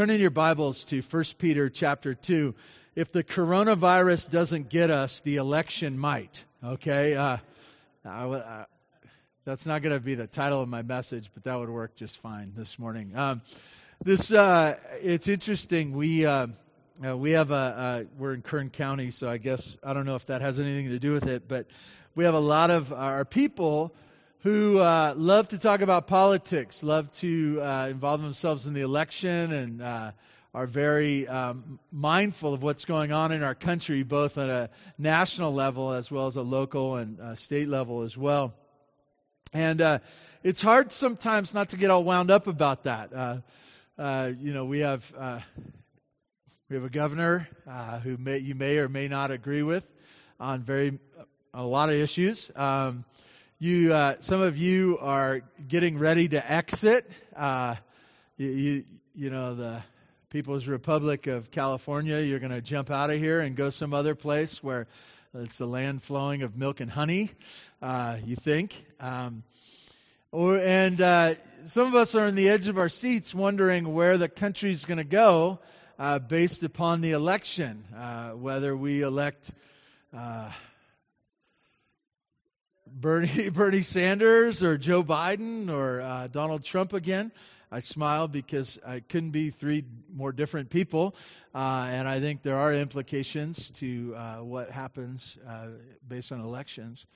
Turn in your Bibles to 1 Peter chapter 2. If the coronavirus doesn't get us, the election might. Okay? Uh, I, uh, that's not going to be the title of my message, but that would work just fine this morning. Um, this uh, it's interesting. We uh, uh, we have a we're in Kern County, so I guess I don't know if that has anything to do with it, but we have a lot of our people who uh, love to talk about politics, love to uh, involve themselves in the election, and uh, are very um, mindful of what's going on in our country, both at a national level as well as a local and uh, state level as well. And uh, it's hard sometimes not to get all wound up about that. Uh, you know, we have we have a governor who may, you may or may not agree with on very a lot of issues. Um, you, uh, some of you are getting ready to exit. Uh, you, you, you, know, the People's Republic of California, you're going to jump out of here and go some other place where it's a land flowing of milk and honey, uh, you think. Um, or, and uh, some of us are on the edge of our seats wondering where the country's going to go uh, based upon the election, uh, whether we elect Bernie, Bernie Sanders or Joe Biden or uh, Donald Trump again. I smile because I couldn't be three more different people. Uh, and I think there are implications to uh, what happens uh, based on elections.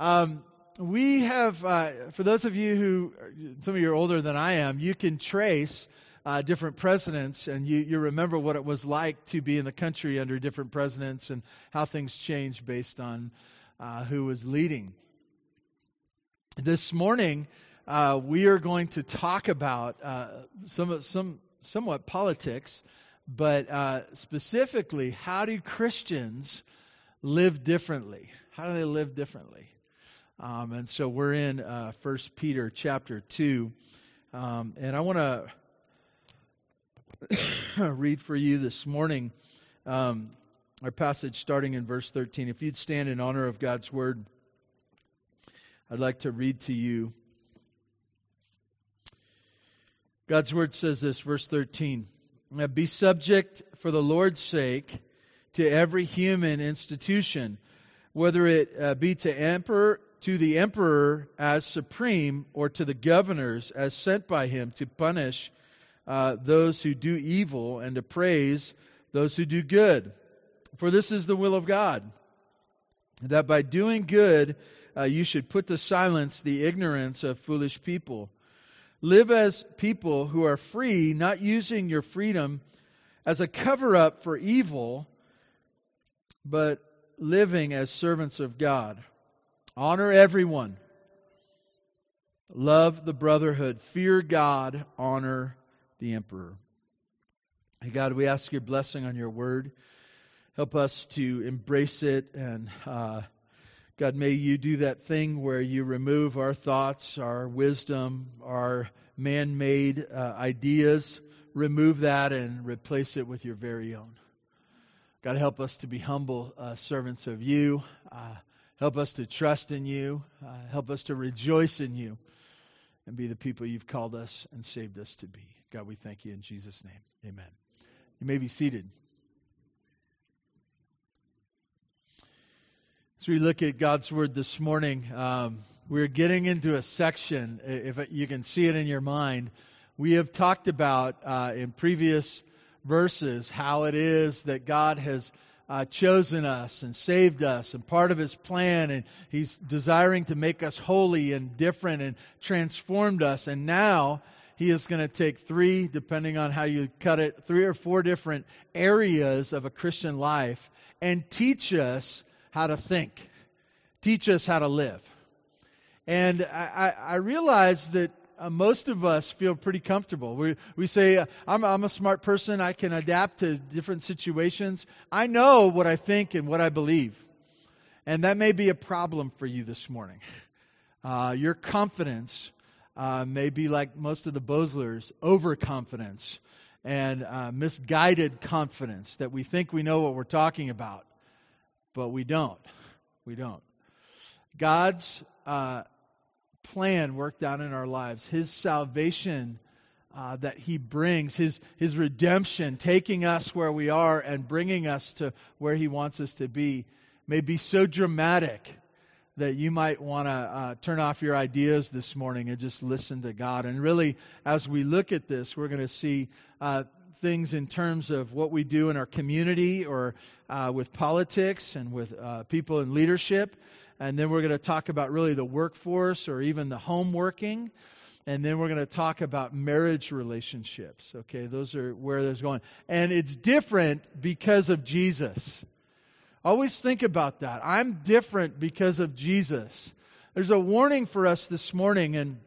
Um, we have, uh, for those of you who, some of you are older than I am, you can trace uh, different presidents and you, you remember what it was like to be in the country under different presidents and how things changed based on uh, who was leading. This morning, uh, we are going to talk about uh, some, some, somewhat politics, but uh, specifically, how do Christians live differently? How do they live differently? Um, and so we're in uh, 1 Peter chapter 2. Um, and I want to read for you this morning um, our passage starting in verse 13. If you'd stand in honor of God's word, I'd like to read to you. God's word says this, verse 13 Be subject for the Lord's sake to every human institution, whether it uh, be to emperor to the emperor as supreme or to the governors as sent by him to punish uh, those who do evil and to praise those who do good for this is the will of God, that by doing good uh, you should put to silence the ignorance of foolish people. Live as people who are free, not using your freedom as a cover up for evil, but living as servants of God. Honor everyone. Love the brotherhood. Fear God. Honor the emperor. Hey, God, we ask your blessing on your word. Help us to embrace it. And uh, God, may you do that thing where you remove our thoughts, our wisdom, our man made uh, ideas. Remove that and replace it with your very own. God, help us to be humble uh, servants of you. Uh, help us to trust in you. Uh, help us to rejoice in you and be the people you've called us and saved us to be. God, we thank you in Jesus' name. Amen. You may be seated. As we look at God's Word this morning, um, we're getting into a section, if you can see it in your mind. We have talked about uh, in previous verses how it is that God has uh, chosen us and saved us and part of His plan, and He's desiring to make us holy and different and transformed us. And now He is going to take three, depending on how you cut it, three or four different areas of a Christian life and teach us how to think, teach us how to live. And I, I, realize that uh, most of us feel pretty comfortable. We, we say, uh, I'm, I'm a smart person, I can adapt to different situations. I know what I think and what I believe. And that may be a problem for you this morning. Uh, your confidence uh, may be like most of the Boslers, overconfidence and misguided confidence that we think we know what we're talking about but we don't. We don't. God's uh, plan worked out in our lives, His salvation uh, that He brings, his, his redemption, taking us where we are and bringing us to where He wants us to be, may be so dramatic that you might want to uh, turn off your ideas this morning and just listen to God. And really, as we look at this, we're going to see uh, things in terms of what we do in our community or uh, with politics and with uh, people in leadership. And then we're going to talk about really the workforce or even the home working. And then we're going to talk about marriage relationships. Okay, those are where there's going. And it's different because of Jesus. Always think about that. I'm different because of Jesus. There's a warning for us this morning, and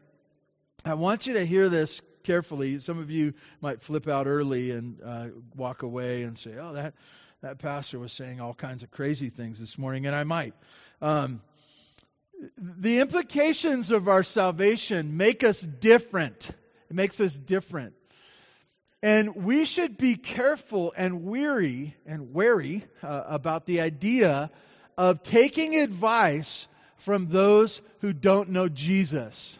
I want you to hear this carefully. Some of you might flip out early and uh, walk away and say, "Oh, that that pastor was saying all kinds of crazy things this morning," and I might. Um, the implications of our salvation make us different. It makes us different. And we should be careful and weary and wary uh, about the idea of taking advice from those who don't know Jesus.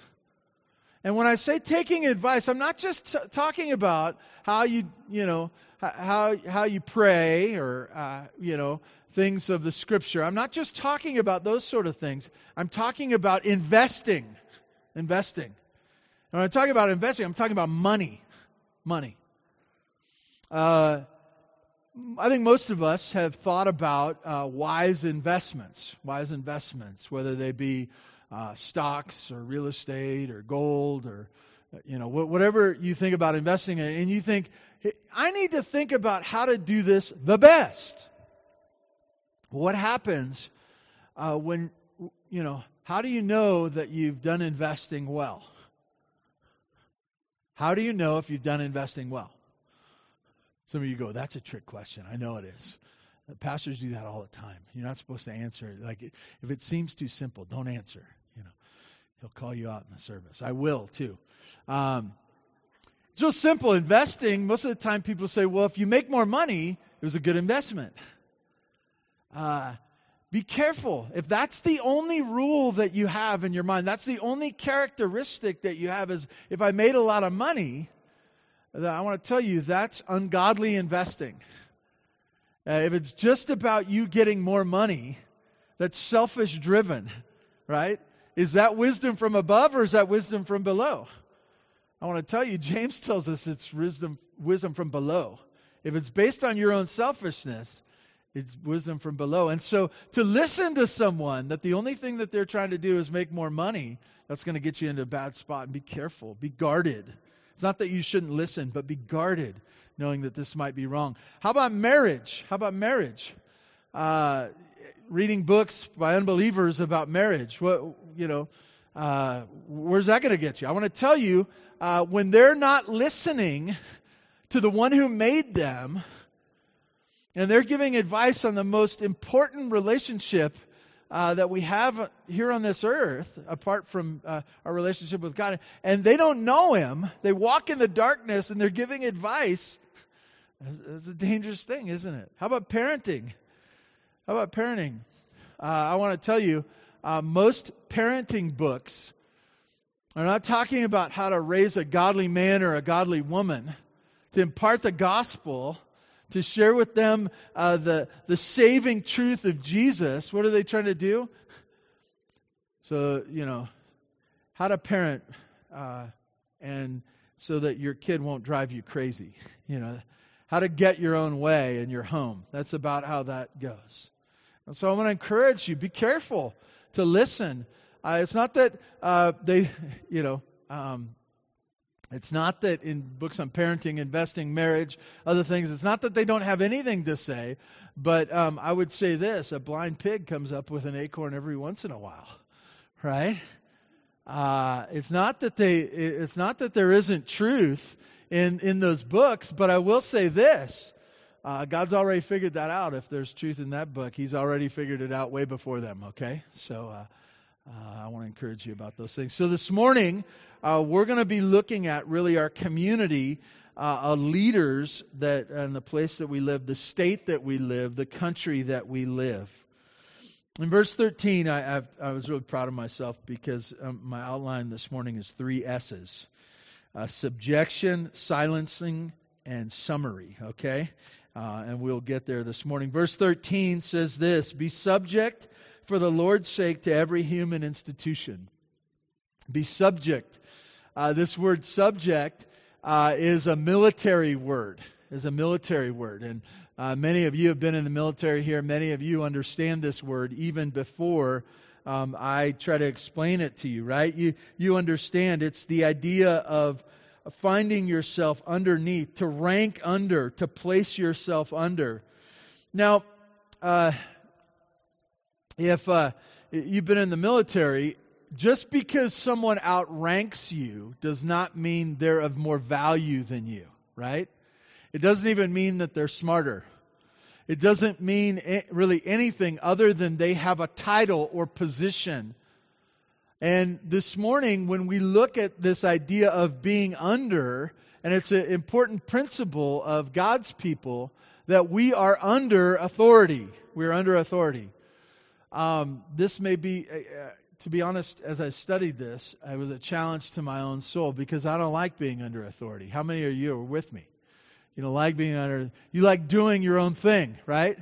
And when I say taking advice, I'm not just t- talking about how you, you know, how, how you pray or, uh, you know, things of the scripture. I'm not just talking about those sort of things. I'm talking about investing. Investing. And when I talk about investing, I'm talking about money. Money. Uh, I think most of us have thought about uh, wise investments, wise investments, whether they be uh, stocks or real estate or gold or you know whatever you think about investing in, and you think I need to think about how to do this the best. What happens uh, when you know? How do you know that you've done investing well? How do you know if you've done investing well? Some of you go, that's a trick question. I know it is. Pastors do that all the time. You're not supposed to answer. Like, if it seems too simple, don't answer. He'll call you out in the service. I will too. Um, it's real simple. Investing, most of the time people say, well, if you make more money, it was a good investment. Uh, be careful. If that's the only rule that you have in your mind, that's the only characteristic that you have is if I made a lot of money, I want to tell you that's ungodly investing. Uh, if it's just about you getting more money, that's selfish driven, right? Is that wisdom from above or is that wisdom from below? I want to tell you, James tells us it's wisdom, wisdom from below. If it's based on your own selfishness, it's wisdom from below. And so to listen to someone that the only thing that they're trying to do is make more money, that's going to get you into a bad spot. And be careful, be guarded. It's not that you shouldn't listen, but be guarded, knowing that this might be wrong. How about marriage? How about marriage? Uh, reading books by unbelievers about marriage. What you know? Uh, where's that going to get you? I want to tell you, uh, when they're not listening to the one who made them, and they're giving advice on the most important relationship uh, that we have here on this earth, apart from uh, our relationship with God, and they don't know Him. They walk in the darkness and they're giving advice. It's a dangerous thing, isn't it? How about parenting? How about parenting? Uh, I want to tell you, uh, most parenting books are not talking about how to raise a godly man or a godly woman to impart the gospel to share with them uh, the, the saving truth of Jesus, what are they trying to do? So, you know, how to parent uh, and so that your kid won't drive you crazy. You know, how to get your own way in your home. That's about how that goes. And so I want to encourage you be careful to listen. Uh, it's not that uh, they, you know, um, it's not that in books on parenting, investing, marriage, other things, it's not that they don't have anything to say, but um, I would say this a blind pig comes up with an acorn every once in a while, right? Uh, it's not that they it's not that there isn't truth in in those books but i will say this uh, god's already figured that out if there's truth in that book he's already figured it out way before them okay so uh, uh, I want to encourage you about those things. So this morning, uh, we're going to be looking at really our community uh, leaders that and the place that we live, the state that we live, the country that we live. In verse 13, I, I've, i was really proud of myself because um, my outline this morning is three S's. uh, subjection, silencing, and summary, okay? Uh, and we'll get there this morning. Verse 13 says this Be subject for the Lord's sake to every human institution. Be subject. Uh, this word subject uh, is a military word, is a military word. And uh, many of you have been in the military here. Many of you understand this word even before um, I try to explain it to you, right? You, you understand it's the idea of finding yourself underneath, to rank under, to place yourself under. Now, uh, if uh, you've been in the military, just because someone outranks you does not mean they're of more value than you, right? It doesn't even mean that they're smarter. It doesn't mean really anything other than they have a title or position. And this morning, when we look at this idea of being under, and it's an important principle of God's people that we are under authority. We're under authority. Um, this may be, uh, uh, to be honest, as I studied this, it was a challenge to my own soul because I don't like being under authority. How many of you are with me? You know, like being under, you like doing your own thing, right?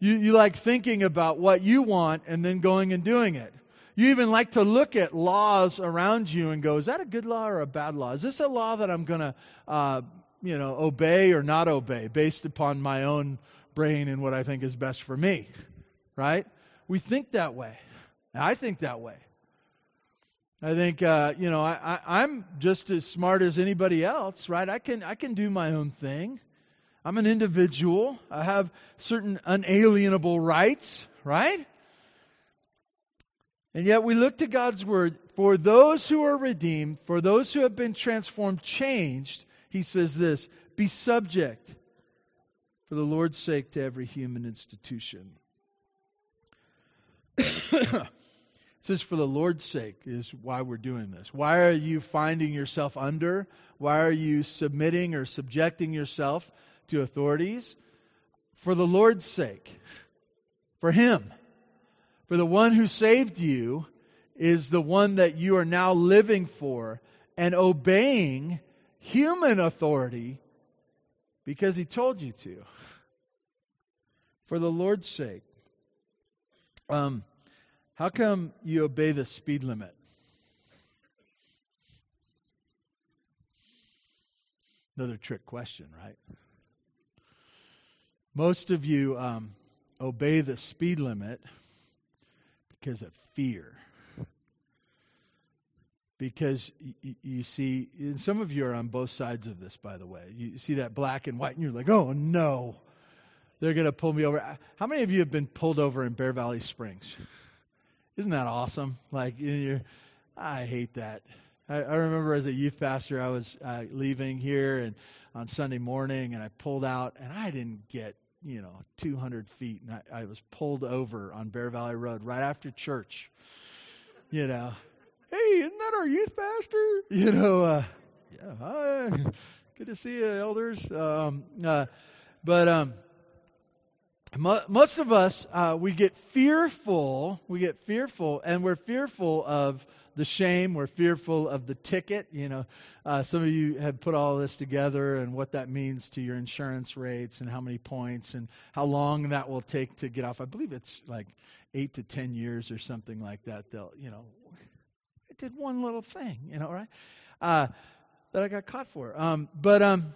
You, you like thinking about what you want and then going and doing it. You even like to look at laws around you and go, is that a good law or a bad law? Is this a law that I'm going to, uh, you know, obey or not obey based upon my own brain and what I think is best for me? Right? We think that way. I think that way. I think uh, you know I, I, am just as smart as anybody else, right? I can I can do my own thing. I'm an individual. I have certain unalienable rights, right? And yet we look to God's word for those who are redeemed, for those who have been transformed, changed. He says this: be subject for the Lord's sake to every human institution. says, for the Lord's sake, is why we're doing this. Why are you finding yourself under? Why are you submitting or subjecting yourself to authorities? For the Lord's sake. For Him. For the one who saved you is the one that you are now living for and obeying human authority because He told you to. For the Lord's sake. Um, how come you obey the speed limit? Another trick question, right? Most of you um, obey the speed limit because of fear. Because you see, and some of you are on both sides of this, by the way. You see that black and white, and you're like, oh no, they're going to pull me over. How many of you have been pulled over in Bear Valley Springs? Isn't that awesome? Like, you're, I hate that. I, I remember as a youth pastor, I was uh, leaving here and on Sunday morning, and I pulled out, and I didn't get you know 200 feet, and I, I was pulled over on Bear Valley Road right after church. You know, hey, isn't that our youth pastor? You know, uh, yeah, hi, good to see you, elders. Um, uh, but um, most of us, uh, we get fearful. We get fearful, and we're fearful of the shame. We're fearful of the ticket. You know, uh, some of you have put all this together and what that means to your insurance rates and how many points and how long that will take to get off. I believe it's like eight to ten years or something like that. They'll, you know, I did one little thing, you know, right? Uh, that I got caught for. Um, but um,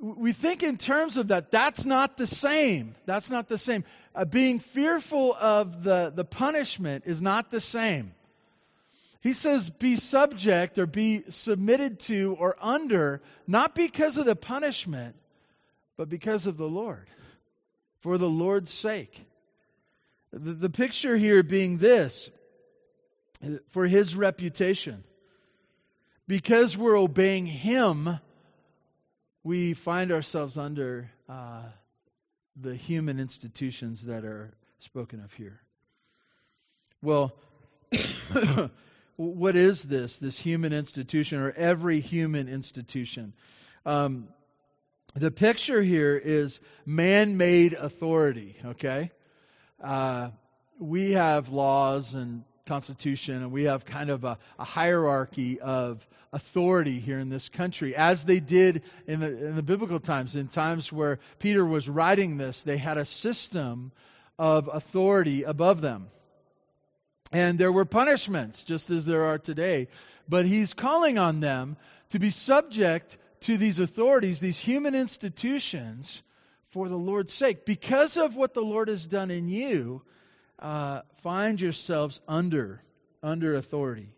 we think in terms of that. That's not the same. That's not the same. Uh, being fearful of the, the punishment is not the same. He says, be subject or be submitted to or under, not because of the punishment, but because of the Lord, for the Lord's sake. The, the picture here being this for his reputation. Because we're obeying him, we find ourselves under uh, the human institutions that are spoken of here. Well, what is this, this human institution, or every human institution? Um, the picture here is man made authority, okay? Uh, we have laws and Constitution, and we have kind of a, a, hierarchy of authority here in this country, as they did in the, in the biblical times. In times where Peter was writing this, they had a system of authority above them. And there were punishments, just as there are today. But he's calling on them to be subject to these authorities, these human institutions, for the Lord's sake. Because of what the Lord has done in you, uh, find yourselves under, under authority.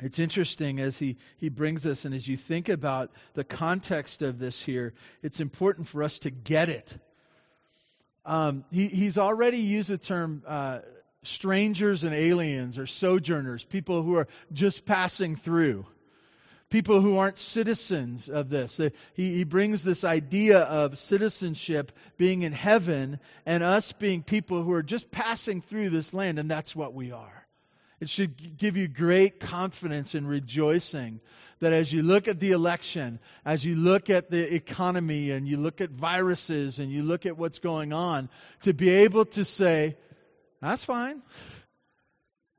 It's interesting as he, he brings us, and as you think about the context of this here, it's important for us to get it. Um, he, he's already used the term uh, strangers and aliens or sojourners, people who are just passing through, people who aren't citizens of this. He, he brings this idea of citizenship being in heaven and us being people who are just passing through this land, and that's what we are. It should give you great confidence and rejoicing that as you look at the election, as you look at the economy and you look at viruses and you look at what's going on, to be able to say, that's fine.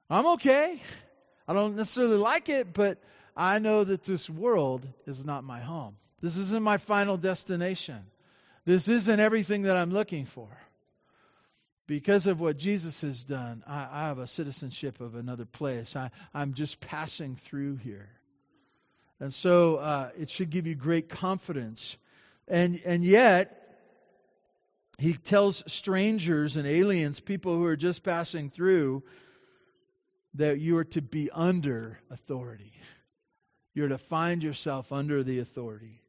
I'm okay. I don't necessarily like it, but I know that this world is not my home. This isn't my final destination. This isn't everything that I'm looking for. Because of what Jesus has done, I, I have a citizenship of another place. I, I'm just passing through here. And so uh, it should give you great confidence. And, and yet, he tells strangers and aliens, people who are just passing through, that you are to be under authority. You're to find yourself under the authority.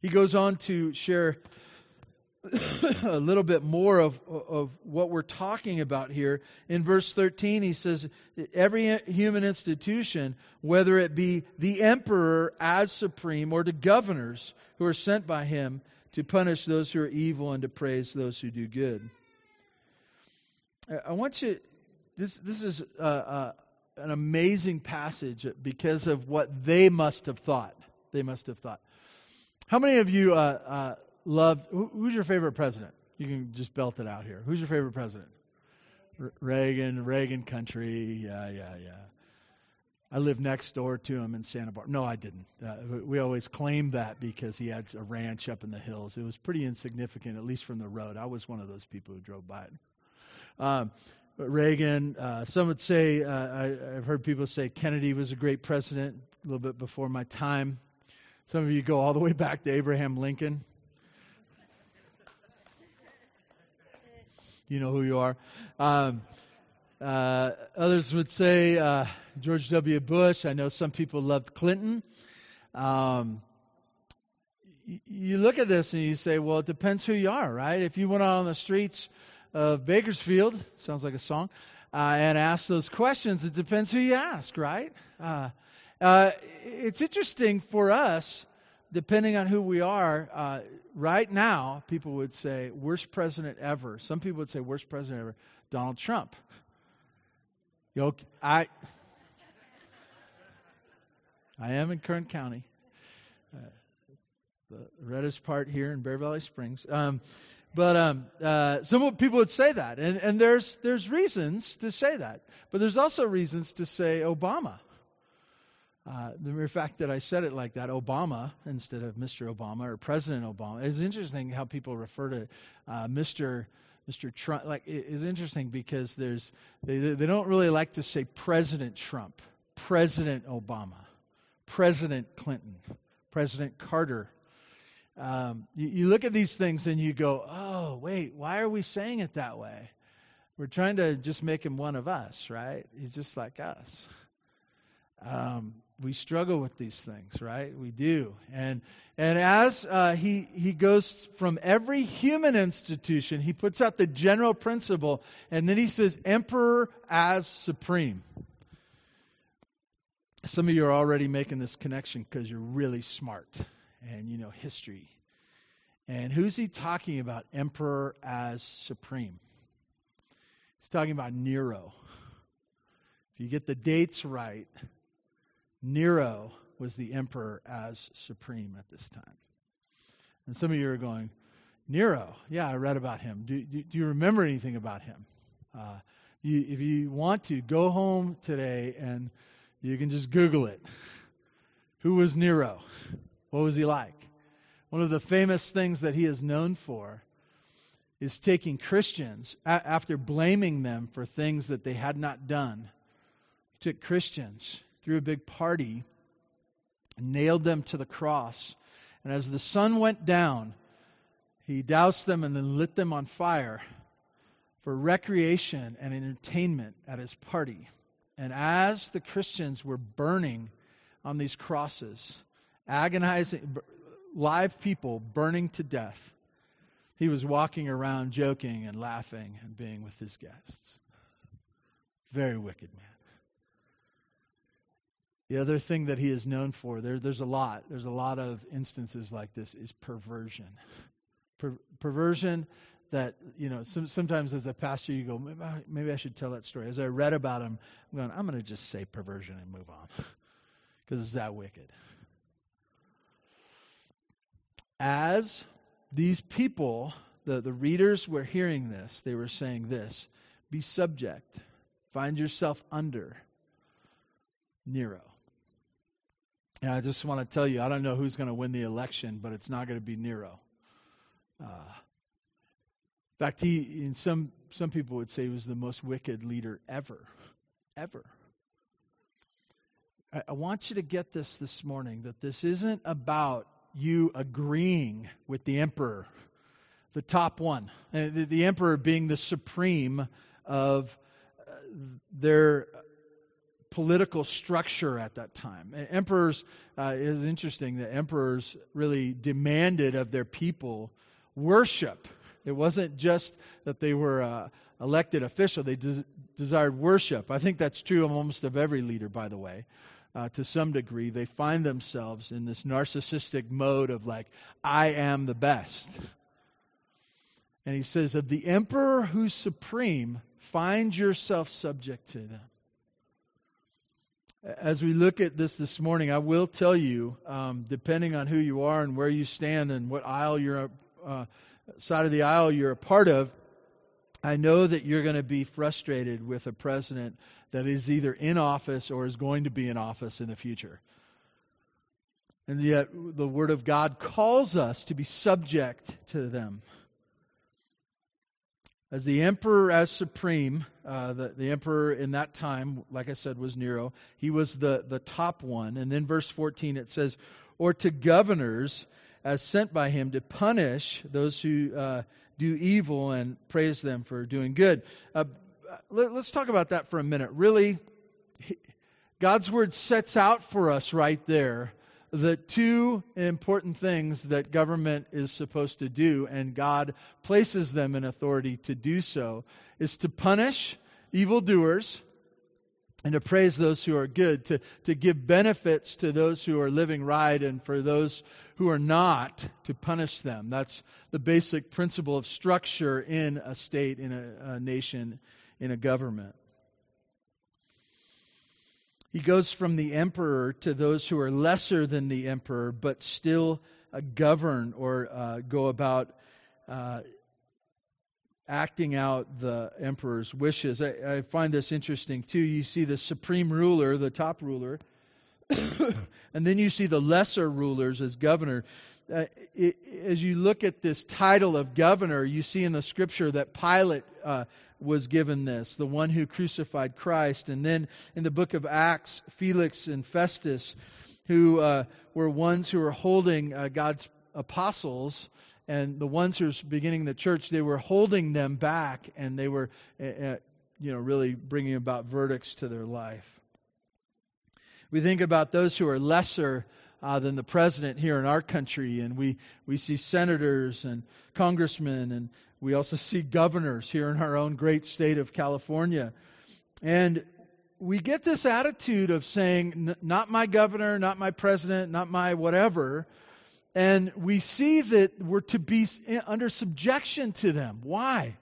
He goes on to share a little bit more of, of what we're talking about here. In verse 13, he says, Every human institution, whether it be the emperor as supreme or the governors who are sent by him to punish those who are evil and to praise those who do good. I want you, this, this is uh, uh, an amazing passage because of what they must have thought. They must have thought. How many of you uh, uh love, who's your favorite president? You can just belt it out here. Who's your favorite president? Reagan, Reagan country. Yeah, yeah, yeah. I lived next door to him in Santa Barbara. No, I didn't. Uh, we always claimed that because he had a ranch up in the hills. It was pretty insignificant, at least from the road. I was one of those people who drove by it. Um, Reagan, uh, some would say, uh, I, have heard people say Kennedy was a great president a little bit before my time. Some of you go all the way back to Abraham Lincoln. You know who you are. Um, uh, others would say uh, George W. Bush. I know some people loved Clinton. Um, you look at this and you say, well, it depends who you are, right? If you went out on the streets of Bakersfield, sounds like a song, uh, and asked those questions, it depends who you ask, right? Uh, uh, it's interesting for us, depending on who we are, uh, right now, people would say, worst president ever. Some people would say, worst president ever, Donald Trump. You I, I am in Kern County, uh, the reddest part here in Bear Valley Springs. Um, but um, uh, some people would say that, and, and there's, there's reasons to say that. But there's also reasons to say Obama. Uh, the mere fact that I said it like that, Obama, instead of Mr. Obama or President Obama, is interesting how people refer to uh, Mr. Mr. Trump. Like, it's interesting because there's they, they don't really like to say President Trump, President Obama, President Clinton, President Carter. Um, you, you look at these things and you go, oh, wait, why are we saying it that way? We're trying to just make him one of us, right? He's just like us. Um, we struggle with these things, right? We do. And, and as uh, he, he goes from every human institution, he puts out the general principle, and then he says, Emperor as supreme. Some of you are already making this connection because you're really smart and you know history. And who's he talking about, Emperor as supreme? He's talking about Nero. If you get the dates right, Nero was the emperor as supreme at this time. And some of you are going, Nero, yeah, I read about him. Do, do, do you remember anything about him? Uh, you, if you want to, go home today and you can just Google it. Who was Nero? What was he like? One of the famous things that he is known for is taking Christians, a- after blaming them for things that they had not done, took Christians, threw a big party, nailed them to the cross. And as the sun went down, he doused them and then lit them on fire for recreation and entertainment at his party. And as the Christians were burning on these crosses, agonizing, live people burning to death, he was walking around joking and laughing and being with his guests. Very wicked man. The other thing that he is known for, there, there's a lot, there's a lot of instances like this, is perversion. Per, perversion that, you know, some, sometimes as a pastor, you go, maybe I, maybe I should tell that story. As I read about him, I'm going, I'm going to just say perversion and move on because it's that wicked. As these people, the, the readers were hearing this, they were saying this be subject, find yourself under Nero. And I just want to tell you, I don't know who's going to win the election, but it's not going to be Nero. Uh, in fact, he, in some, some people would say he was the most wicked leader ever. Ever. I, I want you to get this this morning that this isn't about you agreeing with the emperor, the top one, the, the emperor being the supreme of uh, their political structure at that time. Emperors, uh, is interesting that emperors really demanded of their people worship. It wasn't just that they were uh, elected official, they des- desired worship. I think that's true of almost of every leader, by the way. Uh, to some degree, they find themselves in this narcissistic mode of like, I am the best. And he says, of the emperor who's supreme, find yourself subject to them. As we look at this this morning, I will tell you, um, depending on who you are and where you stand and what aisle you're, uh, side of the aisle you're a part of, I know that you're going to be frustrated with a president that is either in office or is going to be in office in the future. And yet, the Word of God calls us to be subject to them. As the emperor, as supreme, uh, the, the emperor in that time, like I said, was Nero. He was the, the top one. And then, verse 14, it says, Or to governors as sent by him to punish those who uh, do evil and praise them for doing good. Uh, let, us talk about that for a minute. Really, God's word sets out for us right there the two important things that government is supposed to do, and God places them in authority to do so, is to punish evildoers and to praise those who are good, to, to give benefits to those who are living right, and for those who are not, to punish them. That's the basic principle of structure in a state, in a, a nation, in a government. He goes from the emperor to those who are lesser than the emperor, but still uh, govern or uh, go about uh, acting out the emperor's wishes. I, I, find this interesting too. You see the supreme ruler, the top ruler, and then you see the lesser rulers as governor. Uh, it, as you look at this title of governor, you see in the scripture that Pilate uh, was given this, the one who crucified Christ. And then in the book of Acts, Felix and Festus, who uh, were ones who were holding uh, God's apostles and the ones who were beginning the church, they were holding them back and they were, uh, uh, you know, really bringing about verdicts to their life. We think about those who are lesser uh, than the president here in our country. And we, we see senators and congressmen, and we also see governors here in our own great state of California. And we get this attitude of saying, not my governor, not my president, not my whatever. And we see that we're to be under subjection to them. Why?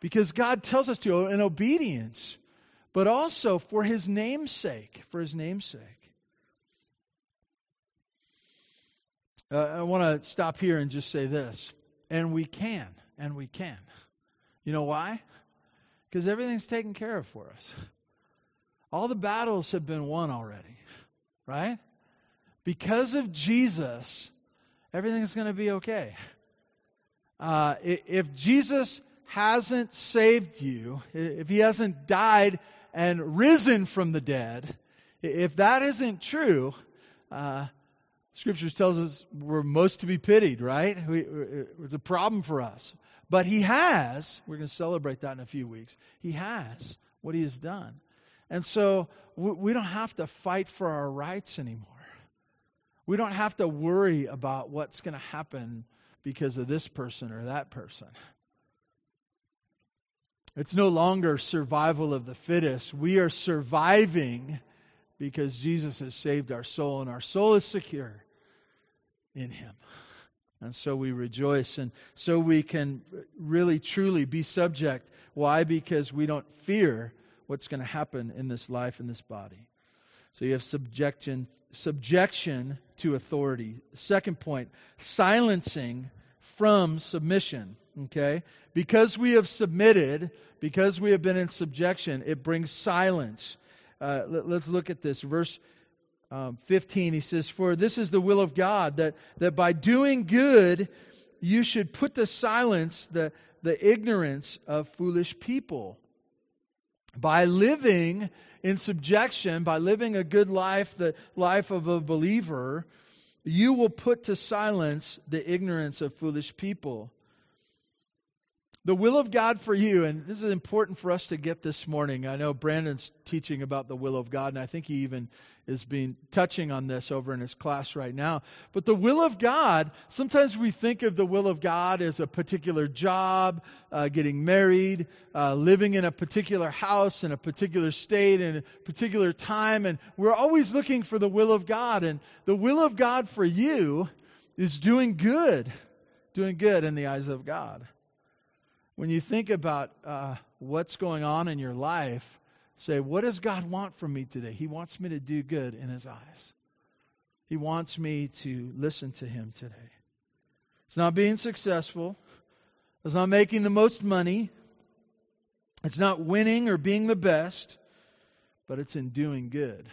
Because God tells us to in obedience, but also for his name's sake, for his name's sake. Uh, I want to stop here and just say this. And we can, and we can. You know why? Because everything's taken care of for us. All the battles have been won already, right? Because of Jesus, everything's going to be okay. Uh, if Jesus hasn't saved you, if he hasn't died and risen from the dead, if that isn't true, uh, Scriptures tells us we're most to be pitied, right? We, it's a problem for us. But he has, we're going to celebrate that in a few weeks. He has what he has done. And so we, we don't have to fight for our rights anymore. We don't have to worry about what's going to happen because of this person or that person. It's no longer survival of the fittest. We are surviving because Jesus has saved our soul, and our soul is secure in Him. And so we rejoice, and so we can really truly be subject. Why? Because we don't fear what's going to happen in this life, in this body. So you have subjection, subjection to authority. Second point, silencing from submission. Okay? Because we have submitted, because we have been in subjection, it brings silence. Uh, let, us look at this. Verse um, 15, he says, For this is the will of God, that, that by doing good, you should put to silence the, the ignorance of foolish people. By living in subjection, by living a good life, the life of a believer, you will put to silence the ignorance of foolish people. The will of God for you, and this is important for us to get this morning. I know Brandon's teaching about the will of God, and I think he even is being touching on this over in his class right now. But the will of God, sometimes we think of the will of God as a particular job, uh, getting married, uh, living in a particular house in a particular state in a particular time, and we're always looking for the will of God. And the will of God for you is doing good, doing good in the eyes of God when you think about uh, what's going on in your life, say, what does God want from me today? He wants me to do good in His eyes. He wants me to listen to Him today. It's not being successful, it's not making the most money, it's not winning or being the best, but it's in doing good.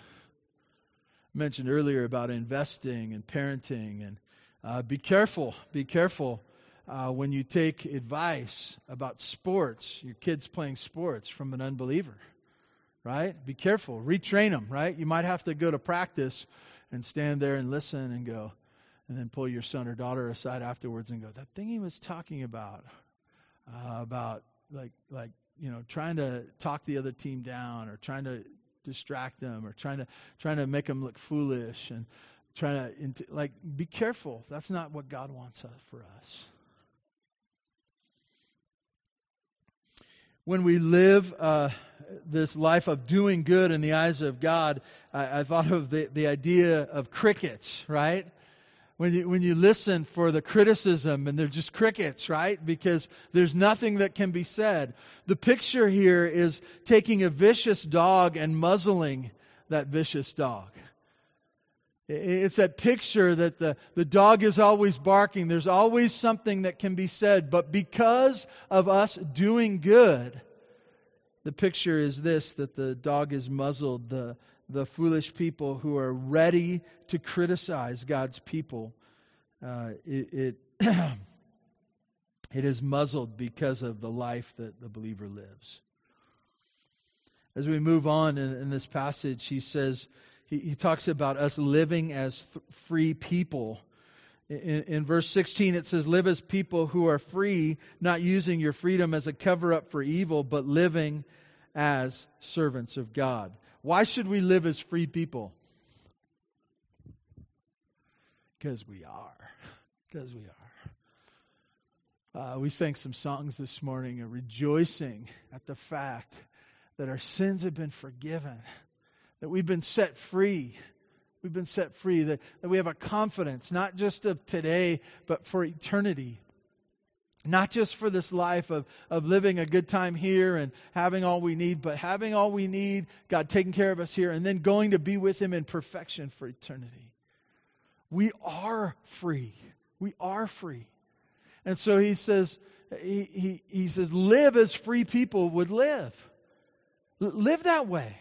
I mentioned earlier about investing and parenting and uh, be careful, be careful uh, when you take advice about sports, your kids playing sports from an unbeliever, right? Be careful. Retrain them, right? You might have to go to practice and stand there and listen and go, and then pull your son or daughter aside afterwards and go, that thing he was talking about, uh, about like, like, you know, trying to talk the other team down or trying to distract them or trying to, trying to make them look foolish and trying to, like, be careful. That's not what God wants for us. When we live uh, this life of doing good in the eyes of God, I, I thought of the, the idea of crickets, right? When you, when you listen for the criticism and they're just crickets, right? Because there's nothing that can be said. The picture here is taking a vicious dog and muzzling that vicious dog. It's that picture that the, the dog is always barking. There's always something that can be said. But because of us doing good, the picture is this that the dog is muzzled. The, the foolish people who are ready to criticize God's people, uh, it, it, it is muzzled because of the life that the believer lives. As we move on in, in this passage, he says, he, he talks about us living as th- free people. In, in, verse 16, it says, Live as people who are free, not using your freedom as a cover up for evil, but living as servants of God. Why should we live as free people? Because we are. Because we are. Uh, we sang some songs this morning, rejoicing at the fact that our sins have been forgiven that we've been set free. We've been set free, that, that we have a confidence, not just of today, but for eternity. Not just for this life of, of living a good time here and having all we need, but having all we need, God taking care of us here, and then going to be with Him in perfection for eternity. We are free. We are free. And so He says, he, he, he says, live as free people would live. L- live that way.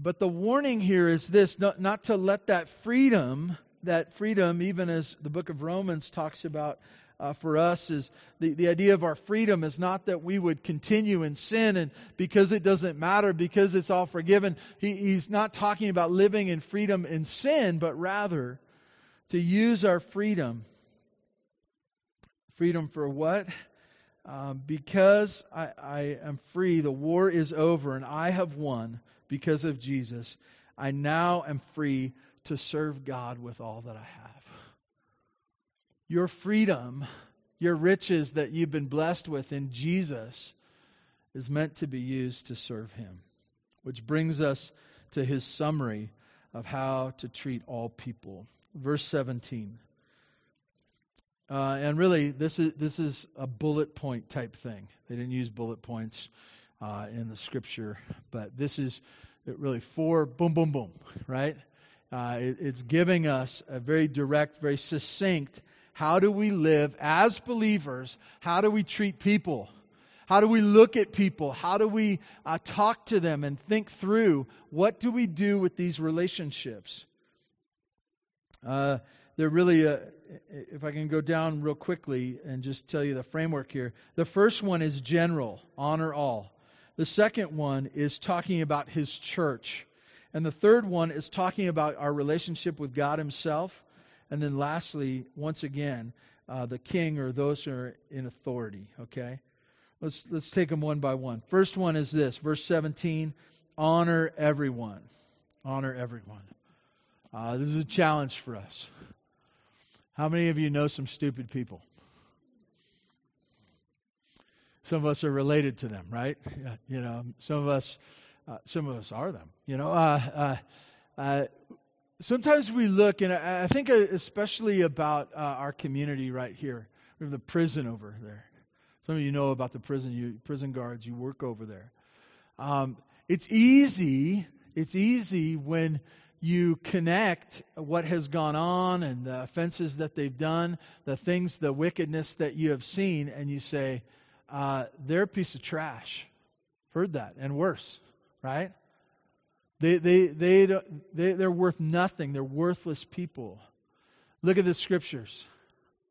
But the warning here is this not, not to let that freedom, that freedom, even as the book of Romans talks about uh, for us, is the, the idea of our freedom is not that we would continue in sin and because it doesn't matter, because it's all forgiven. He, he's not talking about living in freedom in sin, but rather to use our freedom. Freedom for what? Um, because I, I am free, the war is over, and I have won because of Jesus, I now am free to serve God with all that I have. Your freedom, your riches that you've been blessed with in Jesus is meant to be used to serve Him. Which brings us to his summary of how to treat all people. Verse 17. Uh, and really, this is, this is a bullet point type thing. They didn't use bullet points uh, in the scripture, but this is really four boom, boom, boom, right? Uh, it, it's giving us a very direct, very succinct how do we live as believers? How do we treat people? How do we look at people? How do we uh, talk to them and think through what do we do with these relationships? Uh, they're really, uh, if I can go down real quickly and just tell you the framework here. The first one is general, honor all. The second one is talking about his church. And the third one is talking about our relationship with God himself. And then lastly, once again, uh, the king or those who are in authority. Okay? Let's, let's take them one by one. First one is this verse 17 honor everyone. Honor everyone. Uh, this is a challenge for us. How many of you know some stupid people? Some of us are related to them, right? You know, some of us, uh, some of us are them. You know, uh, uh, uh sometimes we look, and I, think especially about uh, our community right here. We have the prison over there. Some of you know about the prison. You prison guards. You work over there. Um, it's easy. It's easy when you connect what has gone on and the offenses that they've done, the things, the wickedness that you have seen, and you say, uh, they're a piece of trash. Heard that, and worse, right? They, they, they, they, they're worth nothing. They're worthless people. Look at the scriptures.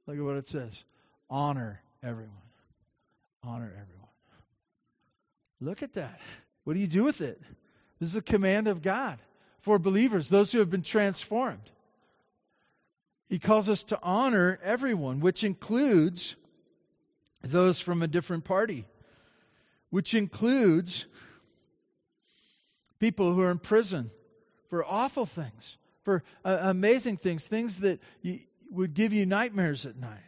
Look at what it says honor everyone. Honor everyone. Look at that. What do you do with it? This is a command of God for believers, those who have been transformed. He calls us to honor everyone, which includes those from a different party, which includes people who are in prison for awful things, for uh, amazing things, things that you, would give you nightmares at night.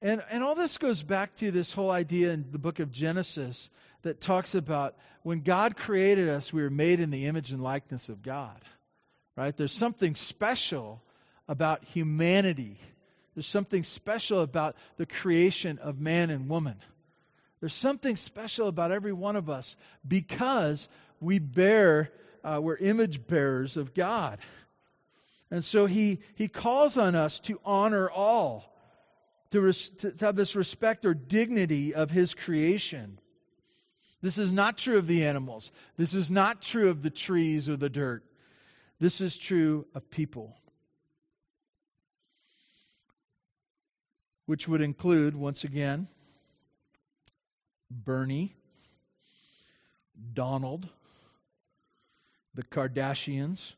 And, and all this goes back to this whole idea in the book of Genesis that talks about when God created us, we were made in the image and likeness of God. Right? There's something special about humanity there's something special about the creation of man and woman. There's something special about every one of us because we bear, uh, we're image bearers of God. And so he, he calls on us to honor all, to, res, to have this respect or dignity of his creation. This is not true of the animals. This is not true of the trees or the dirt. This is true of people. Which would include, once again, Bernie, Donald, the Kardashians,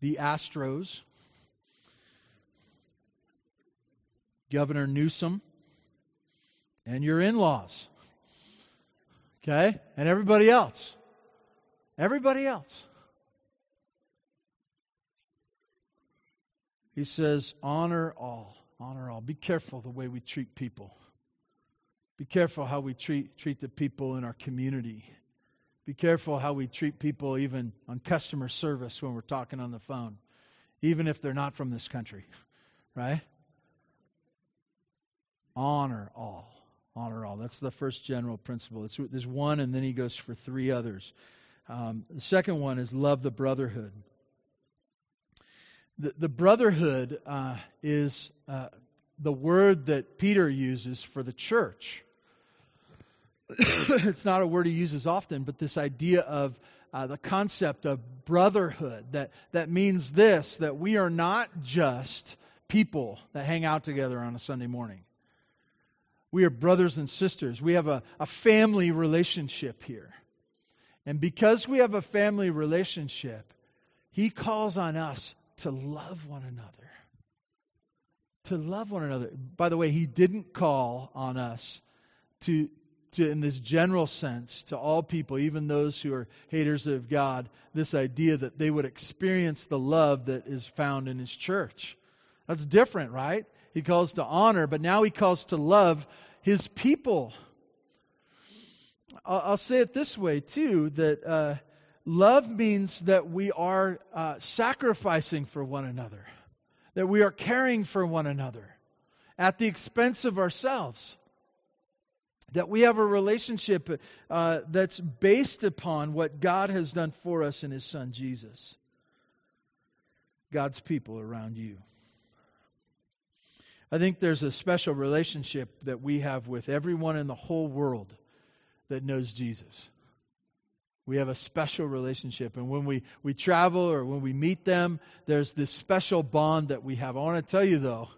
the Astros, Governor Newsom, and your in laws. Okay? And everybody else. Everybody else. He says, honor all. Honor all. Be careful the way we treat people. Be careful how we treat, treat the people in our community. Be careful how we treat people even on customer service when we're talking on the phone, even if they're not from this country, right? Honor all. Honor all. That's the first general principle. It's, there's one, and then he goes for three others. Um, the second one is love the brotherhood. The, the brotherhood uh, is uh, the word that Peter uses for the church. it's not a word he uses often, but this idea of uh, the concept of brotherhood that, that means this that we are not just people that hang out together on a Sunday morning. We are brothers and sisters. We have a, a family relationship here. And because we have a family relationship, he calls on us to love one another. To love one another. By the way, he didn't call on us to, to, in this general sense, to all people, even those who are haters of God, this idea that they would experience the love that is found in his church. That's different, right? He calls to honor, but now he calls to love his people. I'll, I'll say it this way, too, that uh, love means that we are uh, sacrificing for one another, that we are caring for one another at the expense of ourselves that we have a relationship uh, that's based upon what God has done for us in His Son Jesus. God's people around you. I think there's a special relationship that we have with everyone in the whole world that knows Jesus. We have a special relationship. And when we, we travel or when we meet them, there's this special bond that we have. I want to tell you, though,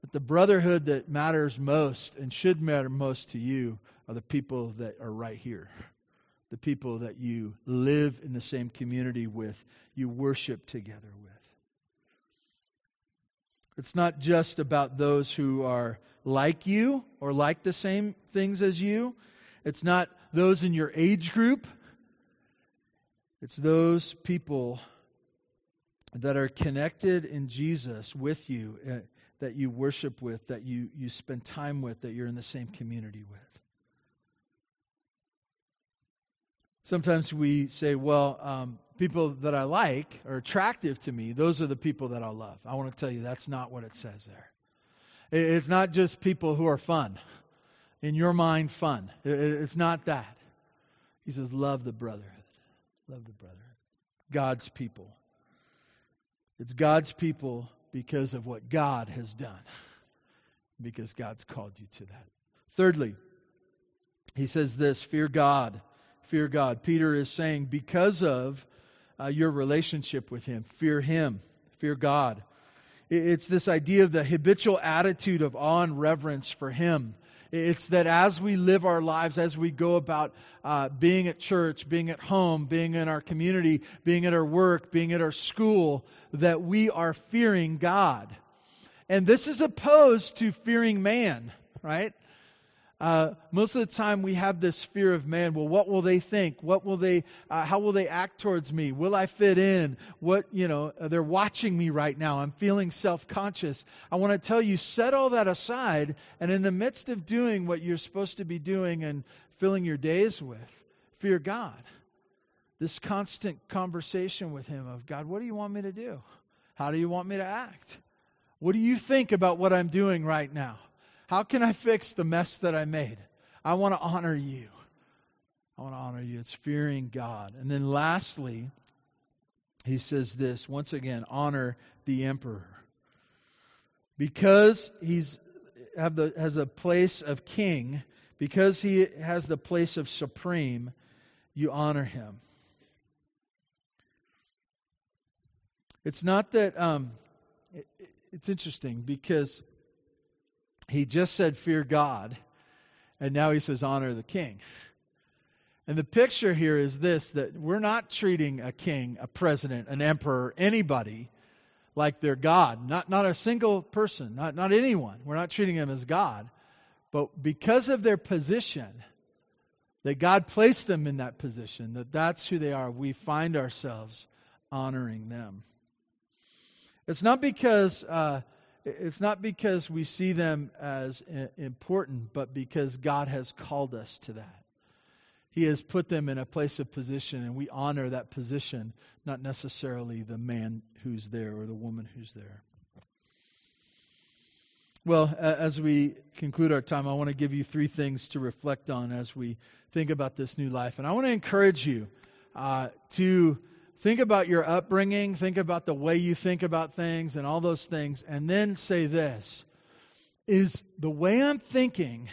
that the brotherhood that matters most and should matter most to you are the people that are right here. The people that you live in the same community with, you worship together with. It's not just about those who are like you or like the same things as you. It's not those in your age group. It's those people that are connected in Jesus with you uh, that you worship with, that you, you spend time with, that you're in the same community with. Sometimes we say, well, um, people that I like are attractive to me. Those are the people that I'll love. I want to tell you that's not what it says there. It's not just people who are fun. In your mind, fun. It's not that. He says, love the brotherhood. Love the brother. God's people. It's God's people because of what God has done, because God's called you to that. Thirdly, he says this fear God. Fear God. Peter is saying, because of uh, your relationship with Him, fear Him, fear God. It's this idea of the habitual attitude of awe and reverence for Him. It's that as we live our lives, as we go about uh, being at church, being at home, being in our community, being at our work, being at our school, that we are fearing God. And this is opposed to fearing man, right? Uh, most of the time we have this fear of man. Well, what will they think? What will they, uh, how will they act towards me? Will I fit in? What, you know, uh, they're watching me right now. I'm feeling self conscious. I want to tell you, set all that aside. And in the midst of doing what you're supposed to be doing and filling your days with, fear God. This constant conversation with Him of God, what do you want me to do? How do you want me to act? What do you think about what I'm doing right now? How can I fix the mess that I made? I want to honor you. I want to honor you. It's fearing God. And then lastly, he says this once again honor the emperor. Because he's have the, has a place of king, because he has the place of supreme, you honor him. It's not that, um, it, it's interesting because he just said, Fear God. And now he says, Honor the king. And the picture here is this that we're not treating a king, a president, an emperor, anybody like they're God. Not, not a single person, not, not anyone. We're not treating them as God. But because of their position, that God placed them in that position, that that's who they are, we find ourselves honoring them. It's not because uh, it's not because we see them as important, but because God has called us to that. He has put them in a place of position, and we honor that position, not necessarily the man who's there or the woman who's there. Well, as we conclude our time, I want to give you three things to reflect on as we think about this new life. And I want to encourage you uh, to think about your upbringing, think about the way you think about things and all those things, and then say this Is the way I'm thinking,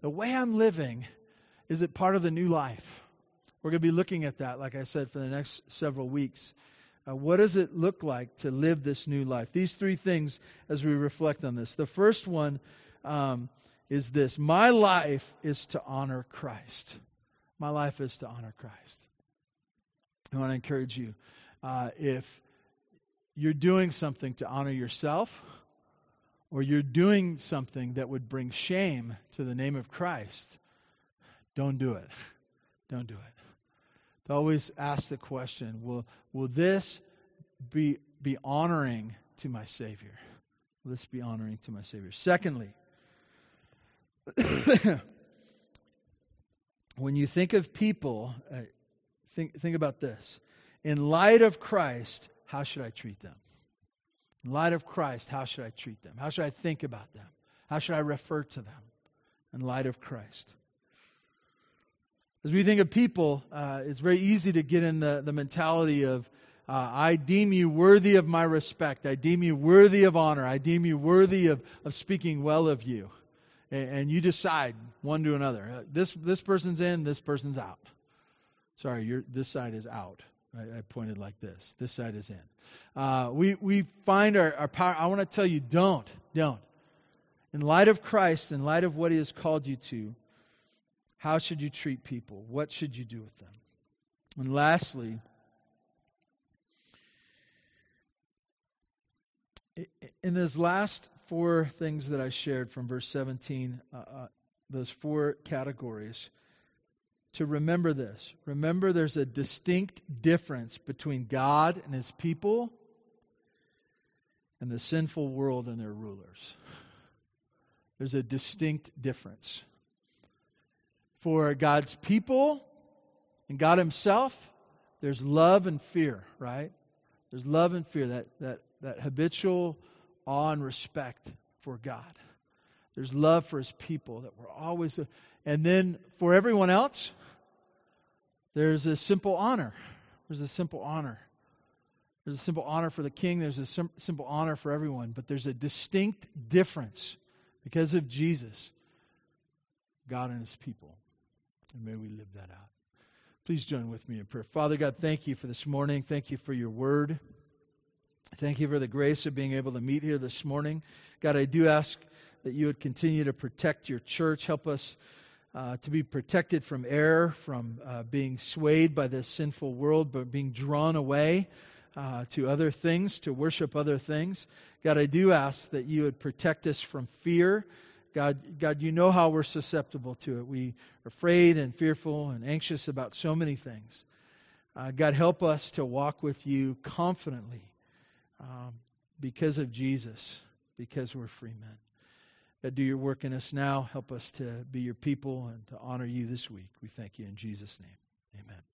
the way I'm living, is it part of the new life? We're going to be looking at that, like I said, for the next several weeks. Uh, what does it look like to live this new life? These three things as we reflect on this. The first one um, is this My life is to honor Christ. My life is to honor Christ. I want to encourage you uh, if you're doing something to honor yourself, or you're doing something that would bring shame to the name of Christ, don't do it. Don't do it. To always ask the question will, will this be, be honoring to my Savior? Will this be honoring to my Savior? Secondly, when you think of people, uh, think, think about this. In light of Christ, how should I treat them? In light of Christ, how should I treat them? How should I think about them? How should I refer to them in light of Christ? As we think of people, uh, it's very easy to get in the, the mentality of, uh, I deem you worthy of my respect. I deem you worthy of honor. I deem you worthy of, of speaking well of you. And, and you decide one to another. Uh, this, this person's in, this person's out. Sorry, this side is out. I, I, pointed like this. This side is in. Uh, we, we find our, our power. I want to tell you don't, don't. In light of Christ, in light of what He has called you to, how should you treat people? What should you do with them? And lastly, in those last four things that I shared from verse 17, uh, uh, those four categories, to remember this. Remember, there's a distinct difference between God and his people and the sinful world and their rulers. There's a distinct difference for God's people and God Himself, there's love and fear, right? There's love and fear, that, that, that habitual awe and respect for God. There's love for His people that we're always. And then for everyone else, there's a simple honor. There's a simple honor. There's a simple honor for the king. There's a sim- simple honor for everyone. But there's a distinct difference because of Jesus, God and his people. And may we live that out. Please join with me in prayer. Father God, thank you for this morning. Thank you for your word. Thank you for the grace of being able to meet here this morning. God, I do ask that you would continue to protect your church. Help us uh, to be protected from error, from uh, being swayed by this sinful world, but being drawn away uh, to other things, to worship other things. God, I do ask that you would protect us from fear God, God, you know how we're susceptible to it. We are afraid and fearful and anxious about so many things. Uh, God, help us to walk with you confidently um, because of Jesus, because we're free men. Do your work in us now. Help us to be your people and to honor you this week. We thank you in Jesus' name. Amen.